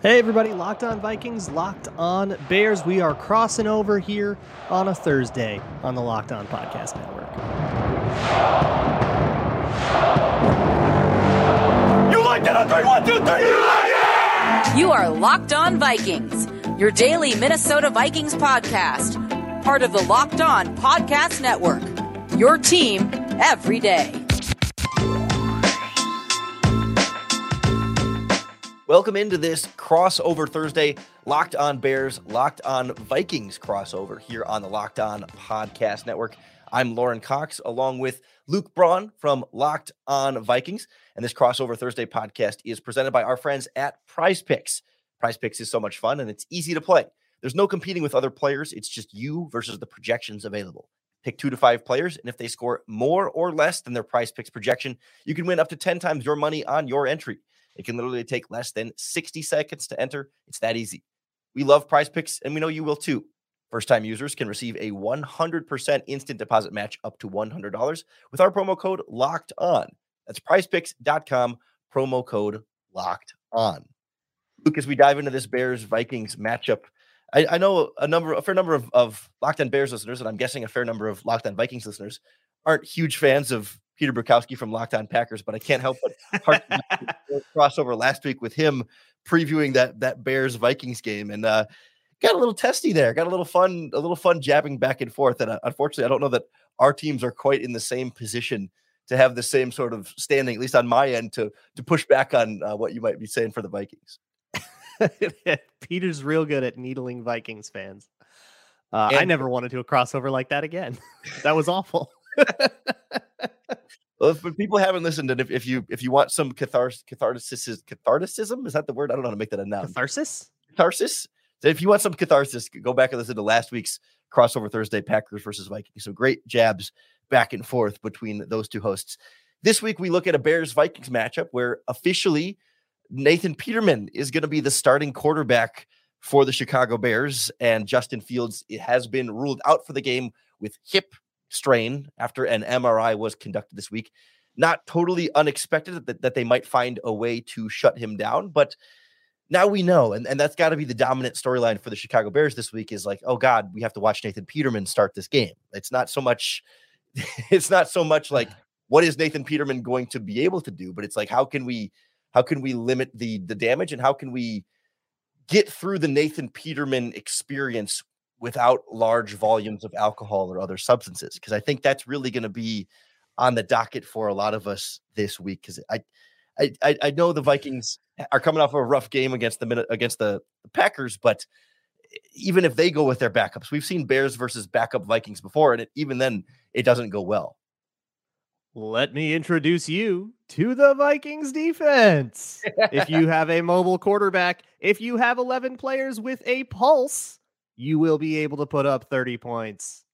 Hey, everybody, Locked On Vikings, Locked On Bears. We are crossing over here on a Thursday on the Locked On Podcast Network. You like that on three? One, two, three. You like it? You are Locked On Vikings, your daily Minnesota Vikings podcast, part of the Locked On Podcast Network. Your team every day. Welcome into this crossover Thursday, Locked On Bears, Locked On Vikings crossover here on the Locked On Podcast Network. I'm Lauren Cox along with Luke Braun from Locked On Vikings. And this crossover Thursday podcast is presented by our friends at Prize Picks. Prize Picks is so much fun and it's easy to play. There's no competing with other players, it's just you versus the projections available. Pick two to five players, and if they score more or less than their prize picks projection, you can win up to 10 times your money on your entry. It can literally take less than 60 seconds to enter. It's that easy. We love prize picks, and we know you will too. First time users can receive a 100% instant deposit match up to $100 with our promo code locked on. That's prizepicks.com, promo code locked on. Luke, as we dive into this Bears Vikings matchup, I, I, know a number, a fair number of, of Locked On Bears listeners, and I'm guessing a fair number of Locked On Vikings listeners aren't huge fans of Peter Bukowski from Locked On Packers, but I can't help but crossover last week with him previewing that that Bears Vikings game and uh, got a little testy there, got a little fun, a little fun jabbing back and forth. And uh, unfortunately, I don't know that our teams are quite in the same position to have the same sort of standing, at least on my end, to to push back on uh, what you might be saying for the Vikings. Peter's real good at needling Vikings fans. Uh, I never wanted to do a crossover like that again. that was awful. Well, if people haven't listened, and if, if you if you want some catharsis, catharsis, catharticism, is that the word? I don't know how to make that a noun. Catharsis. Catharsis. So if you want some catharsis, go back and listen to last week's crossover Thursday Packers versus Vikings. Some great jabs back and forth between those two hosts. This week we look at a Bears Vikings matchup where officially Nathan Peterman is going to be the starting quarterback for the Chicago Bears, and Justin Fields has been ruled out for the game with hip strain after an MRI was conducted this week. Not totally unexpected that, that they might find a way to shut him down, but now we know, and, and that's got to be the dominant storyline for the Chicago Bears this week is like, oh God, we have to watch Nathan Peterman start this game. It's not so much, it's not so much like what is Nathan Peterman going to be able to do, but it's like how can we how can we limit the the damage and how can we get through the Nathan Peterman experience without large volumes of alcohol or other substances because I think that's really going to be on the docket for a lot of us this week because I, I I know the Vikings are coming off of a rough game against the against the, the Packers, but even if they go with their backups, we've seen Bears versus backup Vikings before, and it, even then it doesn't go well. Let me introduce you to the Vikings defense. if you have a mobile quarterback, if you have 11 players with a pulse, you will be able to put up 30 points.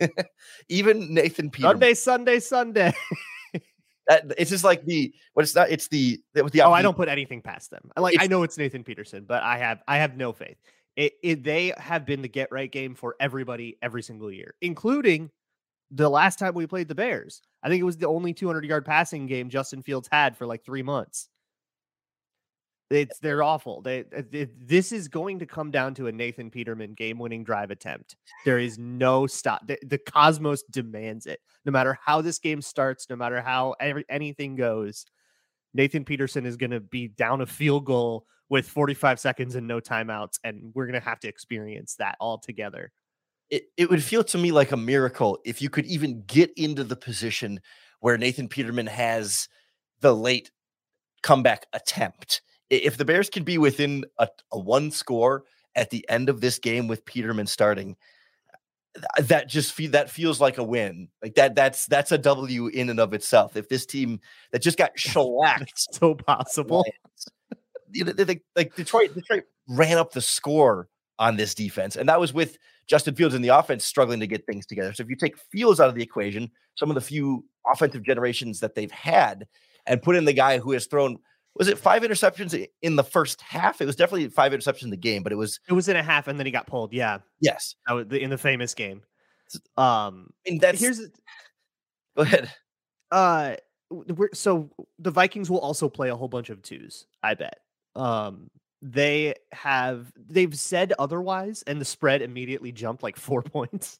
Even Nathan Peterman. Sunday, Sunday, Sunday. that, it's just like the what it's not. It's the with the. Oh, I don't put anything past them. Like I know it's Nathan Peterson, but I have I have no faith. It, it, they have been the get right game for everybody every single year, including the last time we played the Bears. I think it was the only 200 yard passing game Justin Fields had for like three months. It's they're awful. They, uh, they, this is going to come down to a Nathan Peterman game-winning drive attempt. There is no stop. The, the, cosmos demands it. No matter how this game starts, no matter how every, anything goes, Nathan Peterson is going to be down a field goal with 45 seconds and no timeouts, and we're going to have to experience that all together. It, it would feel to me like a miracle if you could even get into the position where Nathan Peterman has the late comeback attempt if the Bears can be within a, a one score at the end of this game with Peterman starting, uh, that just feel that feels like a win. Like that that's that's a W in and of itself. If this team that just got shellacked, so possible. You know, they, like Detroit, Detroit ran up the score on this defense, and that was with Justin Fields in the offense struggling to get things together. So if you take Fields out of the equation, some of the few offensive generations that they've had, and put in the guy who has thrown was it five interceptions in the first half? It was definitely five interceptions in the game, but it was it was in a half, and then he got pulled. Yeah, yes, in the famous game. Um, and that's here's go ahead. Uh, we're, so the Vikings will also play a whole bunch of twos. I bet. Um, they have they've said otherwise, and the spread immediately jumped like four points.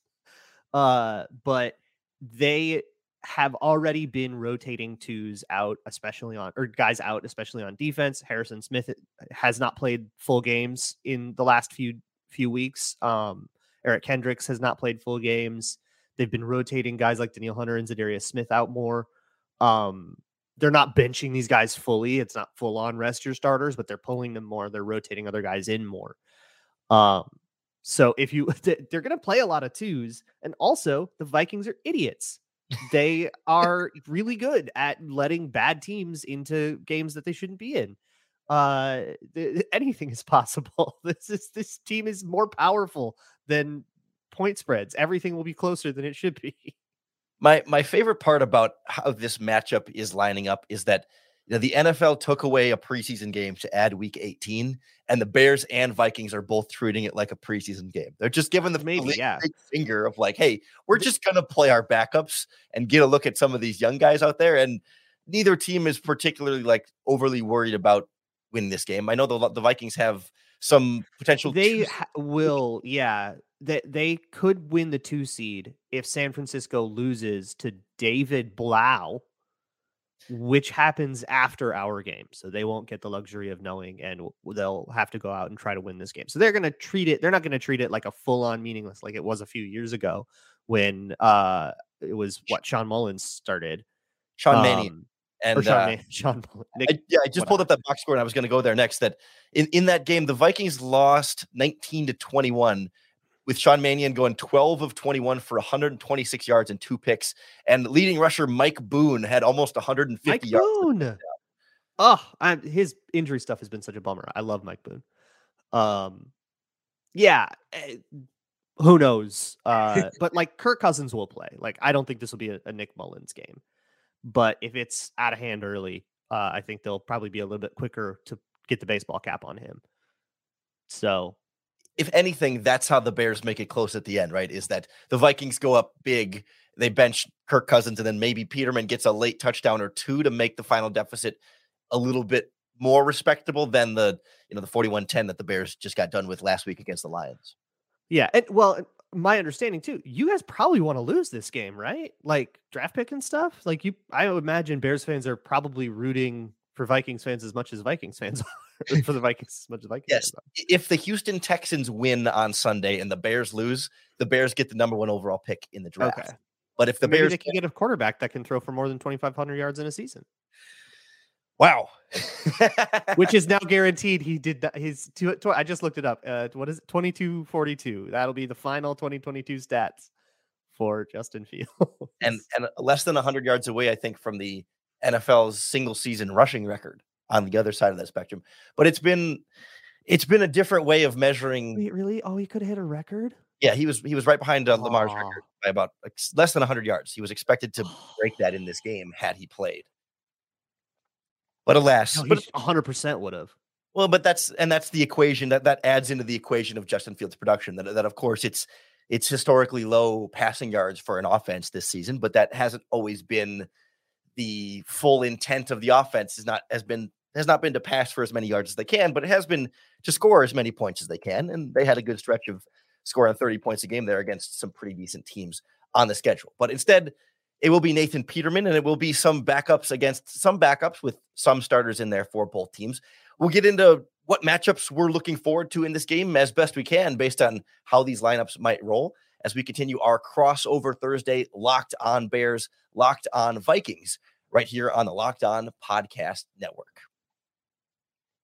Uh, but they have already been rotating twos out, especially on or guys out, especially on defense. Harrison Smith uh, has not played full games in the last few few weeks. Um, Eric Kendricks has not played full games. They've been rotating guys like Danielle Hunter and Za'Darius Smith out more. Um, they're not benching these guys fully. It's not full on rest your starters, but they're pulling them more. They're rotating other guys in more. Um, so if you they're going to play a lot of twos, and also the Vikings are idiots. They are really good at letting bad teams into games that they shouldn't be in. Uh, th- anything is possible. This is this team is more powerful than point spreads. Everything will be closer than it should be. My my favorite part about how this matchup is lining up is that you know, the NFL took away a preseason game to add week 18, and the Bears and Vikings are both treating it like a preseason game. They're just giving the Maybe, yeah. big finger of like, hey, we're just gonna play our backups and get a look at some of these young guys out there. And neither team is particularly like overly worried about winning this game. I know the the Vikings have some potential. They ha- will, yeah. That they could win the two seed if San Francisco loses to David Blough, which happens after our game. So they won't get the luxury of knowing, and they'll have to go out and try to win this game. So they're going to treat it. They're not going to treat it like a full on meaningless, like it was a few years ago when uh it was what Sean Mullens started. Sean Mannion. Um, And Sean, uh, Man- Sean Mullens. Nick, I, yeah, I just pulled up that box score and I was going to go there next. That in, in that game, the Vikings lost 19 to 21 with Sean Mannion going 12 of 21 for 126 yards and two picks. And leading rusher Mike Boone had almost 150 Mike yards. Boone. Oh, I'm, his injury stuff has been such a bummer. I love Mike Boone. Um, yeah, eh, who knows? Uh, but like Kirk Cousins will play. Like I don't think this will be a, a Nick Mullens game. But if it's out of hand early, uh, I think they'll probably be a little bit quicker to get the baseball cap on him. So If anything, that's how the Bears make it close at the end, right? Is that the Vikings go up big, they bench Kirk Cousins, and then maybe Peterman gets a late touchdown or two to make the final deficit a little bit more respectable than the you know the 41-10 that the Bears just got done with last week against the Lions. yeah, and well, my understanding too, you guys probably want to lose this game, right? Like draft pick and stuff. Like you, I imagine Bears fans are probably rooting for Vikings fans as much as Vikings fans for the Vikings as much as Vikings. Yes. If the Houston Texans win on Sunday and the Bears lose, the Bears get the number one overall pick in the draft. Okay. But if the Maybe Bears they can get a quarterback that can throw for more than 2,500 yards in a season, wow, which is now guaranteed. He did that. His two, tw- I just looked it up. Uh, what is it? 2242. That'll be the final 2022 stats for Justin Fields. and and less than 100 yards away, I think, from the NFL's single season rushing record on the other side of that spectrum. But it's been it's been a different way of measuring. Wait, really? Oh, he could have hit a record. Yeah, he was he was right behind uh, Lamar's Aw. record by about less than 100 yards. He was expected to break that in this game had he played. But alas, No, but 100 percent would have. Well, but that's and that's the equation that that adds into the equation of Justin Fields' production. That that of course it's it's historically low passing yards for an offense this season, but that hasn't always been the full intent of the offense. Has not has been has not been to pass for as many yards as they can, but it has been to score as many points as they can. And they had a good stretch of scoring 30 points a game there against some pretty decent teams on the schedule. But instead, it will be Nathan Peterman and it will be some backups against some backups with some starters in there for both teams. We'll get into what matchups we're looking forward to in this game as best we can based on how these lineups might roll as we continue our crossover Thursday locked on Bears, locked on Vikings right here on the Locked On Podcast Network.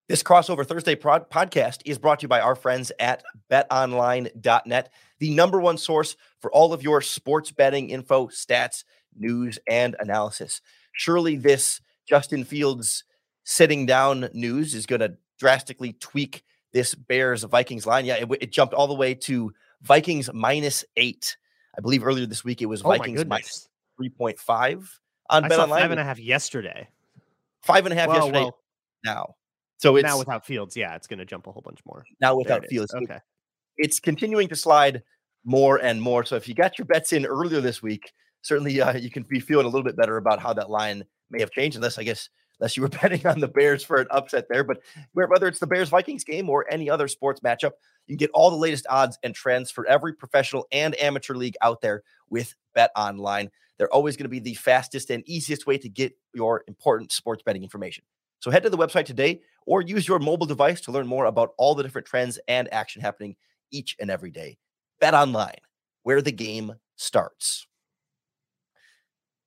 This crossover Thursday prod- podcast is brought to you by our friends at betonline.net, the number one source for all of your sports betting info, stats, news, and analysis. Surely this Justin Fields sitting down news is going to drastically tweak this Bears Vikings line. Yeah, it, w- it jumped all the way to Vikings minus eight. I believe earlier this week it was Oh Vikings 3.5 on I Bet saw Online. five and a half yesterday. Five and a half Well, yesterday well, now. So it's now without Fields, yeah, it's going to jump a whole bunch more. now without. Fields. It- Okay. it's continuing to slide more and more. So if you got your bets in earlier this week, certainly uh, you can be feeling a little bit better about how that line may have changed. Unless I guess unless you were betting on the Bears for an upset there. But whether it's the Bears Vikings game or any other sports matchup, you can get all the latest odds and trends for every professional and amateur league out there with Bet Online. They're always going to be the fastest and easiest way to get your important sports betting information. So head to the website today or use your mobile device to learn more about all the different trends and action happening each and every day. Bet Online, where the game starts.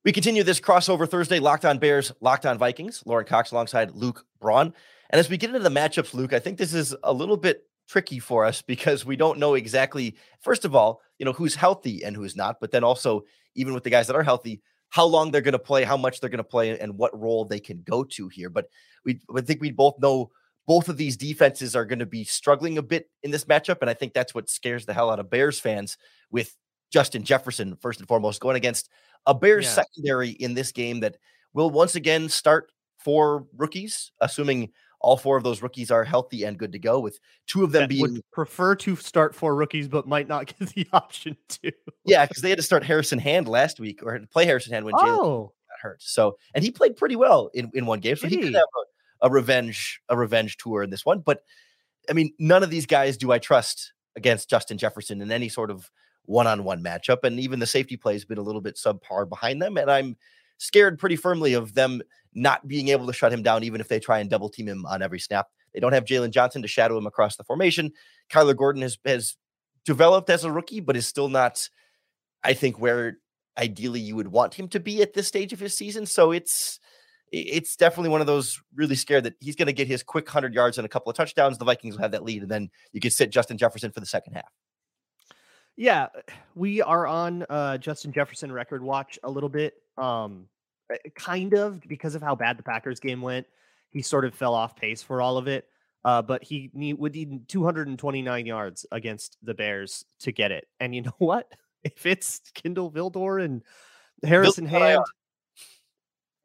We continue this crossover Thursday, Locked On Bears, Locked On Vikings. Lauren Cox alongside Luke Braun. And as we get into the matchups, Luke, I think this is a little bit tricky for us because we don't know exactly, first of all, you know, who's healthy and who's not, but then also, even with the guys that are healthy, how long they're going to play, how much they're going to play, and what role they can go to here. But we, I think we both know both of these defenses are going to be struggling a bit in this matchup. And I think that's what scares the hell out of Bears fans with Justin Jefferson, first and foremost, going against a Bears yeah. secondary in this game that will once again start for rookies, assuming all four of those rookies are healthy and good to go, with two of them that being prefer to start four rookies, but might not get the option to. yeah, because they had to start Harrison Hand last week or play Harrison Hand when oh. Jaylon got hurt. So, and he played pretty well in, in one game, so Did he could have a, a revenge a revenge tour in this one. But I mean, none of these guys do I trust against Justin Jefferson in any sort of one-on-one matchup, and even the safety play has been a little bit subpar behind them, and I'm scared pretty firmly of them not being able to shut him down, even if they try and double team him on every snap. They don't have Jaylon Johnson to shadow him across the formation. Kyler Gordon has has developed as a rookie, but is still not, I think, where ideally you would want him to be at this stage of his season. So it's it's definitely one of those really scared that he's going to get his quick 100 yards and a couple of touchdowns. The Vikings will have that lead, and then you could sit Justin Jefferson for the second half. Yeah, we are on uh, Justin Jefferson record watch a little bit. Um, eh, kind of because of how bad the Packers game went. He sort of fell off pace for all of it. Uh, but he need, would need 229 yards against the Bears to get it. And you know what? If it's Kindle Vildor and Harrison Hand,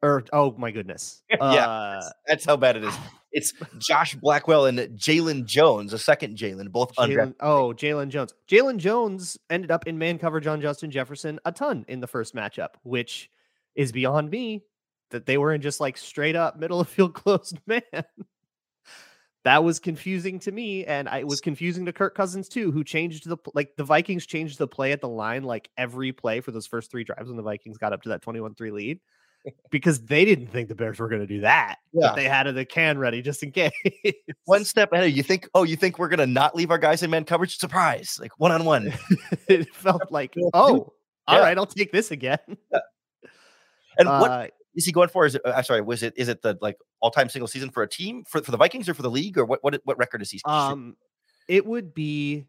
or oh my goodness, yeah, uh, that's, that's, how bad it is. It's Josh Blackwell and Jaylon Jones, a second Jaylon, both Oh, Jaylon Jones. Jaylon Jones ended up in man coverage on Justin Jefferson a ton in the first matchup, which is beyond me that they were in just like straight up middle of field closed man. that was confusing to me, and I, it was confusing to Kirk Cousins too, who changed the like the Vikings changed the play at the line like every play for those first three drives when the Vikings got up to that 21-3 lead because they didn't think the Bears were going to do that. Yeah. But they had the can ready just in case. one step ahead. You think, oh, you think we're going to not leave our guys in man coverage? Surprise. Like one on one. It felt like, oh, all yeah. right, I'll take this again. Yeah. And uh, what is he going for? Is it, I'm sorry, was it, is it the like all time single season for a team for, for the Vikings or for the league or what, what, what record is he? Um, it would be,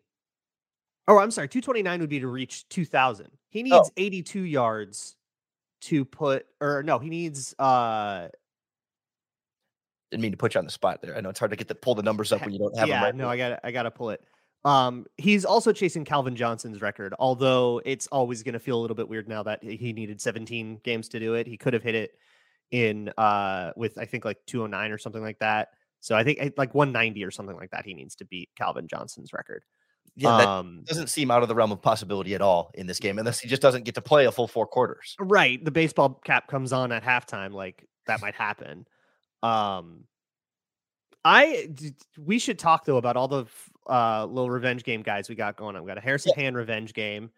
oh, I'm sorry, 229 would be to reach 2000. He needs oh. 82 yards to put or no, he needs uh didn't mean to put you on the spot there. I know it's hard to get the pull the numbers up when you don't have yeah, them right. No, I got I got to pull it. Um, he's also chasing Calvin Johnson's record, although it's always going to feel a little bit weird now that he needed 17 games to do it. He could have hit it in uh with I think like 209 or something like that. So I think like 190 or something like that. He needs to beat Calvin Johnson's record. Yeah, that um, doesn't seem out of the realm of possibility at all in this game, unless he just doesn't get to play a full four quarters. Right. The baseball cap comes on at halftime, like that might happen. Um, I we should talk though about all the uh little revenge game guys we got going on. We got a Harrison yeah. Hand revenge game,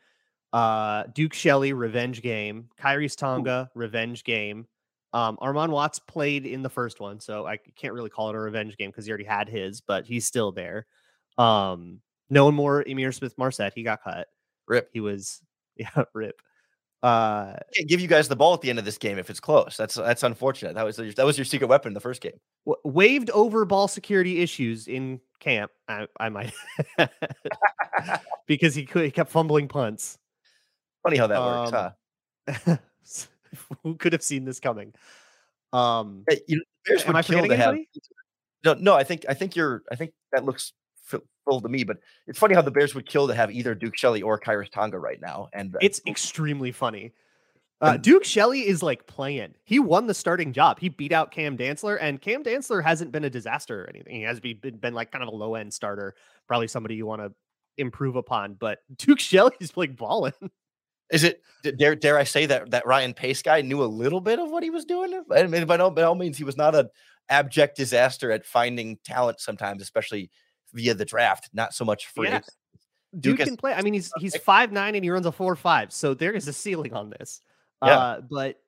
uh Duke Shelley revenge game, Khyiris Tonga Ooh. revenge game. Um, Armon Watts played in the first one, so I can't really call it a revenge game because he already had his, but he's still there. Um, no one more Ihmir Smith-Marsette. He got cut. Rip. He was yeah, rip. Uh Can't give you guys the ball at the end of this game if it's close. That's that's unfortunate. That was that was your secret weapon in the first game. W- waived over ball security issues in camp. I, I might because he could he kept fumbling punts. Funny how that um, works, huh? who could have seen this coming? Um, hey, you know, am I forgetting anybody? Have, no, no. I think I think you're. I think that looks full to me. But it's funny how the Bears would kill to have either Duke Shelley or Khyiris Tonga right now. And uh, it's extremely funny. Uh, Duke Shelley is like playing. He won the starting job. He beat out Cam Dantzler, and Cam Dantzler hasn't been a disaster or anything. He has been, been like kind of a low end starter, probably somebody you want to improve upon. But Duke Shelley is like balling. Is it dare dare I say that that Ryan Pace guy knew a little bit of what he was doing? I mean, by no by all means, he was not an abject disaster at finding talent sometimes, especially via the draft. Not so much for Yeah. it. Dude Duke can play. I mean, he's he's five nine and he runs a four five. So there is a ceiling on this. Yeah. Uh, but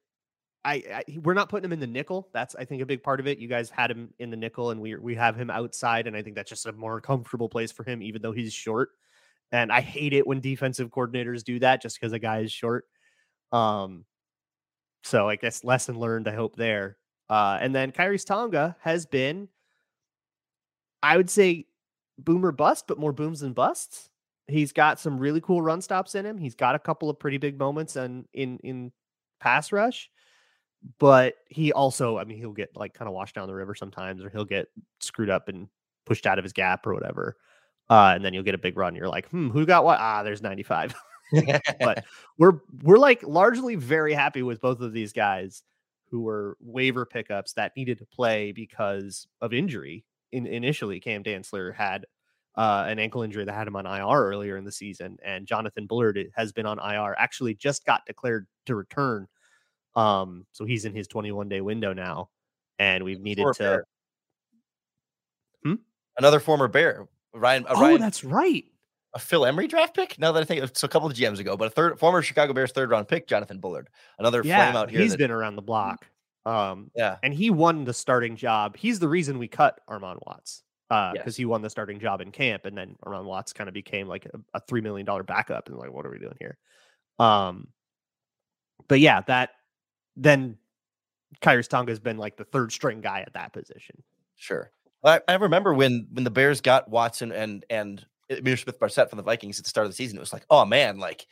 I, I we're not putting him in the nickel. That's I think a big part of it. You guys had him in the nickel, and we we have him outside, and I think that's just a more comfortable place for him, even though he's short. And I hate it when defensive coordinators do that just because a guy is short. Um, so I guess lesson learned. I hope there. Uh, and then Khyiris Tonga has been, I would say, boomer bust, but more booms than busts. He's got some really cool run stops in him. He's got a couple of pretty big moments and in in pass rush, but he also, I mean, he'll get like kind of washed down the river sometimes, or he'll get screwed up and pushed out of his gap or whatever. Uh, and then you'll get a big run. You're like, hmm, who got what? Ah, there's 95. but we're we're like largely very happy with both of these guys who were waiver pickups that needed to play because of injury. In, initially, Cam Dantzler had uh, an ankle injury that had him on IR earlier in the season, and Jonathan Bullard has been on IR. Actually, just got declared to return, um, so he's in his 21 day window now, and we've needed Former to. Hmm? Another former Bear, Ryan. Uh, Oh, Ryan that's right. a Phil Emery draft pick. Now that I think it's a couple of GMs ago, but a third former Chicago Bears third round pick, Jonathan Bullard, another flame Yeah, out here. he's that- been around the block. Um, yeah, and he won the starting job. He's the reason we cut Armon Watts because Yes. he won the starting job in camp, and then Armon Watts kind of became like a, a three million dollar backup, and like, what are we doing here? Um, but yeah, that then Khyiris Tonga has been like the third string guy at that position. sure. I, I remember when when the Bears got Watson and and Ihmir Smith Marsette from the Vikings at the start of the season. It was like, oh man, like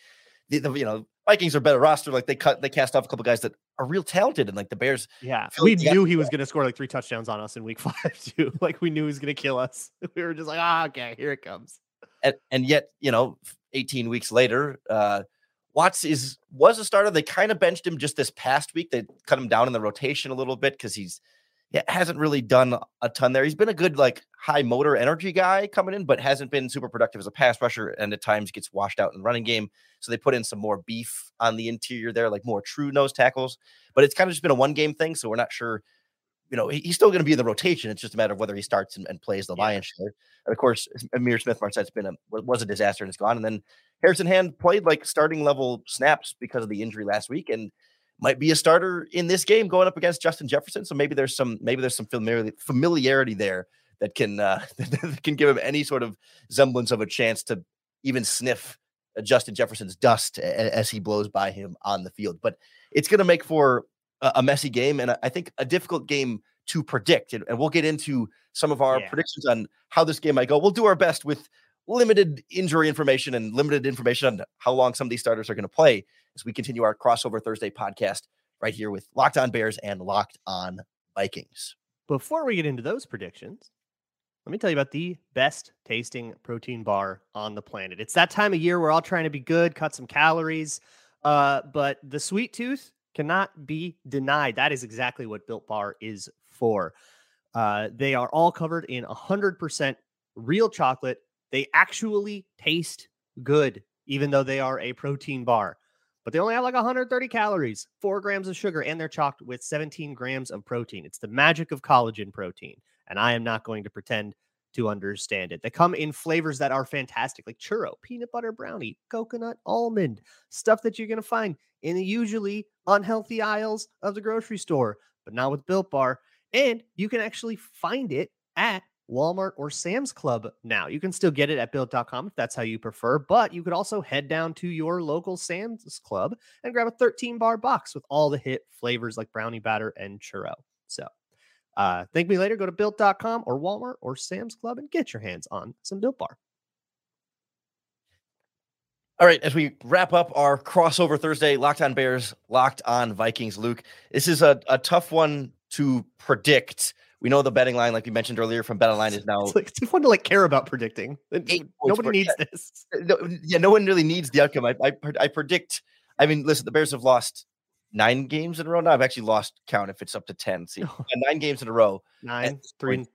the, the you know Vikings are better roster. Like they cut they cast off a couple guys that are real talented, and like the Bears Yeah, we like knew he was going to score like three touchdowns on us in week five too. like we knew he was going to kill us. We were just like, ah, okay, here it comes. and, and yet you know 18 weeks later uh watts is was a starter they kind of benched him just this past week they cut him down in the rotation a little bit because he's yeah, hasn't really done a ton there. He's been a good like high motor energy guy coming in but hasn't been super productive as a pass rusher and at times gets washed out in the running game. So they put in some more beef on the interior there like more true nose tackles. But it's kind of just been a one game thing so we're not sure you know he's still going to be in the rotation. It's just a matter of whether he starts and, and plays the Yeah. lion's share. And of course, Ihmir Smith Marsette's been a was a disaster and is gone. And then Harrison Hand played like starting level snaps because of the injury last week, and might be a starter in this game going up against Justin Jefferson. So maybe there's some maybe there's some familiarity familiarity there that can uh, that can give him any sort of semblance of a chance to even sniff uh, Justin Jefferson's dust as he blows by him on the field. But it's going to make for a, messy game and I- think a difficult game to predict. And, and we'll get into some of our Yeah. predictions on how this game might go. We'll do our best with limited injury information and limited information on how long some of these starters are going to play as we continue our crossover Thursday podcast right here with Locked On Bears and Locked On Vikings. Before we get into those predictions, let me tell you about the best tasting protein bar on the planet. It's that time of year we're all trying to be good, cut some calories, uh, but the sweet tooth cannot be denied. That is exactly what Built Bar is for. Uh, they are all covered in 100% real chocolate. They actually taste good, even though they are a protein bar. But they only have like 130 calories, four grams of sugar, and they're chocked with 17 grams of protein. It's the magic of collagen protein. And I am not going to pretend to understand it. They come in flavors that are fantastic, like churro, peanut butter brownie, coconut almond, stuff that you're going to find in the usually unhealthy aisles of the grocery store, but not with Built Bar. And you can actually find it at Walmart or Sam's Club now. You can still get it at built.com if that's how you prefer, but you could also head down to your local Sam's Club and grab a 13 bar box with all the hit flavors like brownie batter and churro. So, uh, thank me later. Go to built.com or Walmart or Sam's Club and get your hands on some Built Bar. All right, as we wrap up our crossover Thursday, Locked On Bears, Locked On Vikings, Luke, this is a, a tough one to predict. We know the betting line, like we mentioned earlier from BetOnline, is now It's like it's fun to like care about predicting. And Eight points Nobody needs this. no, yeah, no one really needs the outcome. I, I, I predict. I mean, listen, the Bears have lost nine games in a row now. I've actually lost count if it's up to ten. See, Oh. yeah, nine games in a row, Nine, three, point,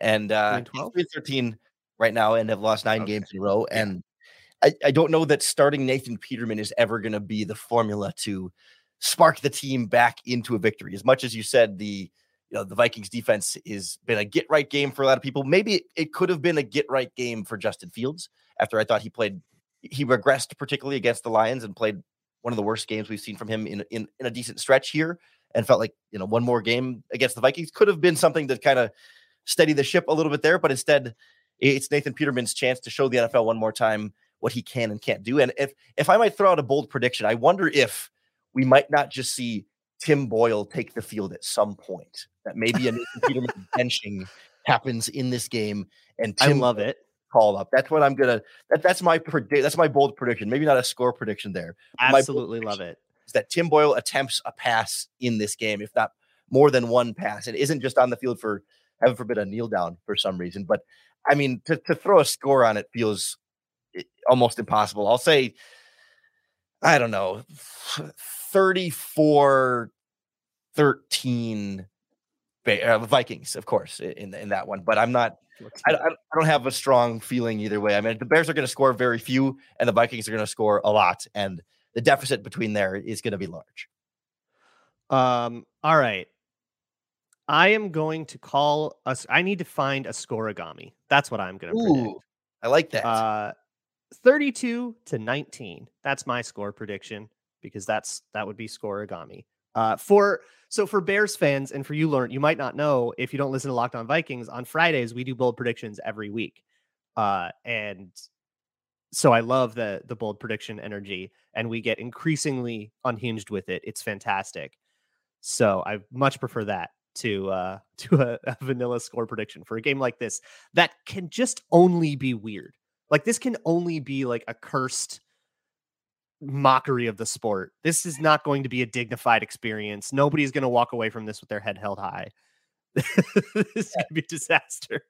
and uh, and 12? three and thirteen right now, and have lost nine Okay. games in a row. Yeah. And I, I don't know that starting Nathan Peterman is ever going to be the formula to spark the team back into a victory. As much as you said, the you know the Vikings defense is been a get right game for a lot of people. Maybe it, it could have been a get right game for Justin Fields after I thought he played he regressed particularly against the Lions and played one of the worst games we've seen from him in in, in a decent stretch here and felt like you know one more game against the Vikings could have been something to kind of steady the ship a little bit there, but instead it's Nathan Peterman's chance to show the NFL one more time what he can and can't do. And if if I might throw out a bold prediction, I wonder if we might not just see Tim Boyle take the field at some point. That maybe a Nathan Peterman benching happens in this game, and Tim I love it. Call up. That's what I'm gonna. That, that's my predict. That's my bold prediction. Maybe not a score prediction there. Absolutely love it. Is that Tim Boyle attempts a pass in this game, if not more than one pass, and isn't just on the field for heaven forbid a kneel down for some reason. But I mean, to, to throw a score on it feels eh, almost impossible. I'll say, I don't know, 34 13 uh, Vikings, of course, in, in that one. But I'm not, I, I don't have a strong feeling either way. I mean, the Bears are going to score very few, and the Vikings are going to score a lot. And the deficit between there is going to be large. Um, all right. I am going to call us. I need to find a scorigami. That's what I'm going to predict. I like that. Uh, 32 to 19. That's my score prediction because that's that would be scorigami. Uh, for so for Bears fans and for you, Lauren, you might not know if you don't listen to Locked On Vikings on Fridays. We do bold predictions every week, uh, and so I love the the bold prediction energy, and we get increasingly unhinged with it. It's fantastic. So I much prefer that to uh to a, a, vanilla score prediction for a game like this that can just only be weird. Like this can only be like a cursed mockery of the sport. This is not going to be a dignified experience. Nobody's going to walk away from this with their head held high. this is going to be a disaster.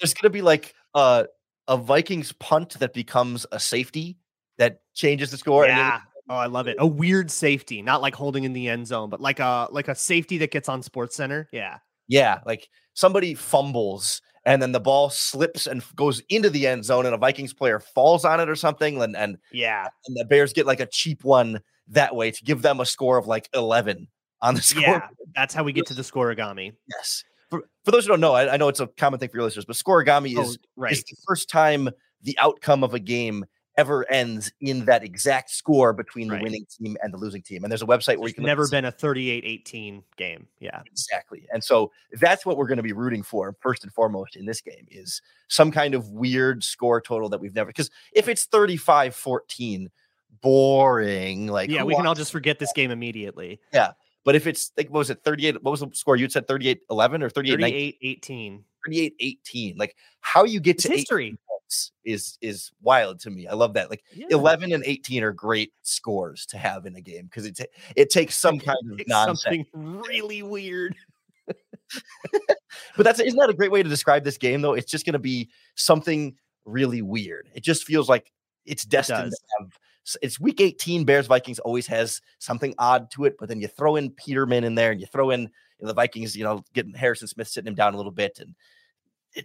There's going to be like a a Vikings punt that becomes a safety that changes the score. Yeah. Oh, I love it. A weird safety, not like holding in the end zone, but like a like a safety that gets on Sports Center. Yeah. Yeah, like somebody fumbles and then the ball slips and goes into the end zone and a Vikings player falls on it or something and and yeah, and the Bears get like a cheap one that way to give them a score of like 11 on the score. Yeah, that's how we get to the scorigami. Yes. For, for those who don't know, I, I know it's a common thing for your listeners, but scorigami oh, is, oh, right. is the first time the outcome of a game ever ends in that exact score between the right. winning team and the losing team. And there's a website where you can never been a 38-18 game. Yeah. Exactly. And so that's what we're going to be rooting for first and foremost in this game is some kind of weird score total that we've never because if it's 35-14 boring like Yeah, we can all just forget this game immediately. Yeah. But if it's like what was it 38 what was the score you said 38 11 or 38 38 18 38 18 like how you get it's to history is is wild to me. I love that. Like yeah. 11 and 18 are great scores to have in a game because it it takes some kind of nonsense. Something really weird. but that's isn't that a great way to describe this game though? It's just going to be something really weird. It just feels like it's destined it to have it's week 18 bears vikings always has something odd to it but then you throw in peterman in there and you throw in you know, the vikings you know getting harrison smith sitting him down a little bit and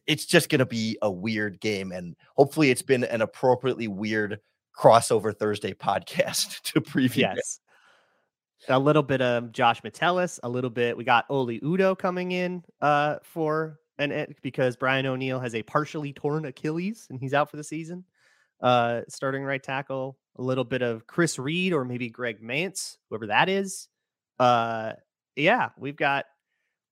it's just going to be a weird game. And hopefully, it's been an appropriately weird crossover Thursday podcast to preview. Yes. It. A little bit of Josh Metellus, a little bit. We got Oli Udoh coming in uh, for an because Brian O'Neill has a partially torn Achilles and he's out for the season. Uh, starting right tackle, a little bit of Chris Reed or maybe Greg Mancz, whoever that is. Uh, yeah, we've got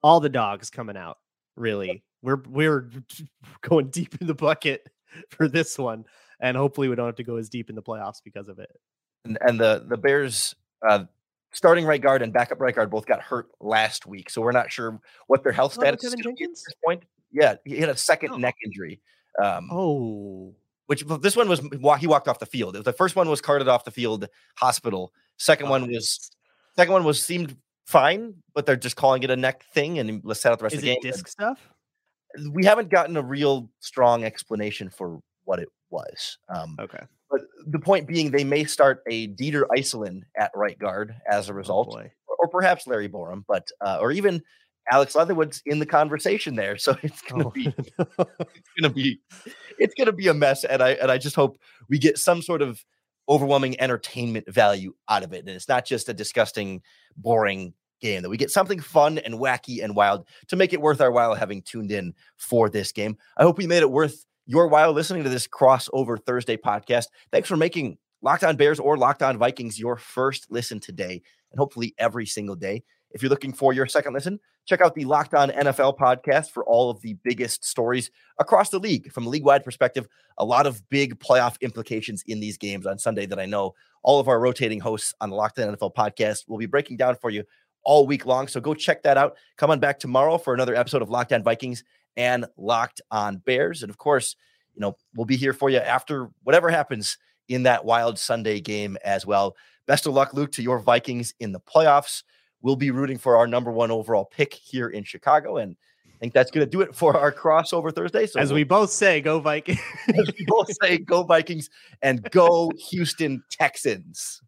all the dogs coming out really we're we're going deep in the bucket for this one, and hopefully we don't have to go as deep in the playoffs because of it. And, and the the Bears uh, starting right guard and backup right guard both got hurt last week, so we're not sure what their health status is at this point. Yeah, he had a second oh. neck injury. Um, oh, which this one was he walked off the field. The first one was carted off the field, hospital. Second oh, one was second one was seemed fine, but they're just calling it a neck thing, and let's set out the rest is of the game. Disc and, stuff we haven't gotten a real strong explanation for what it was. Um, okay. But the point being, they may start a Dieter Eiselen at right guard as a oh, result, oh or, or, perhaps Larry Borom, but uh, or even Alex Leatherwood's in the conversation there. So it's gonna oh. be it's gonna be it's going to be a mess, and I and I just hope we get some sort of overwhelming entertainment value out of it, and it's not just a disgusting, boring game that we get something fun and wacky and wild to make it worth our while having tuned in for this game. I hope we made it worth your while listening to this crossover Thursday podcast. Thanks for making Locked On Bears or Locked On Vikings your first listen today, and hopefully every single day. If you're looking for your second listen, check out the Locked On NFL podcast for all of the biggest stories across the league from a league wide perspective. A lot of big playoff implications in these games on Sunday that I know all of our rotating hosts on the Locked On NFL podcast will be breaking down for you all week long. So go check that out. Come on back tomorrow for another episode of Locked On Vikings and Locked On Bears. And of course, you know, we'll be here for you after whatever happens in that wild Sunday game as well. Best of luck, Luke, to your Vikings in the playoffs. We'll be rooting for our number one overall pick here in Chicago. And I think that's going to do it for our crossover Thursday. So as we'll, both say, go Vikings. as we both say, go Vikings and go Houston Texans.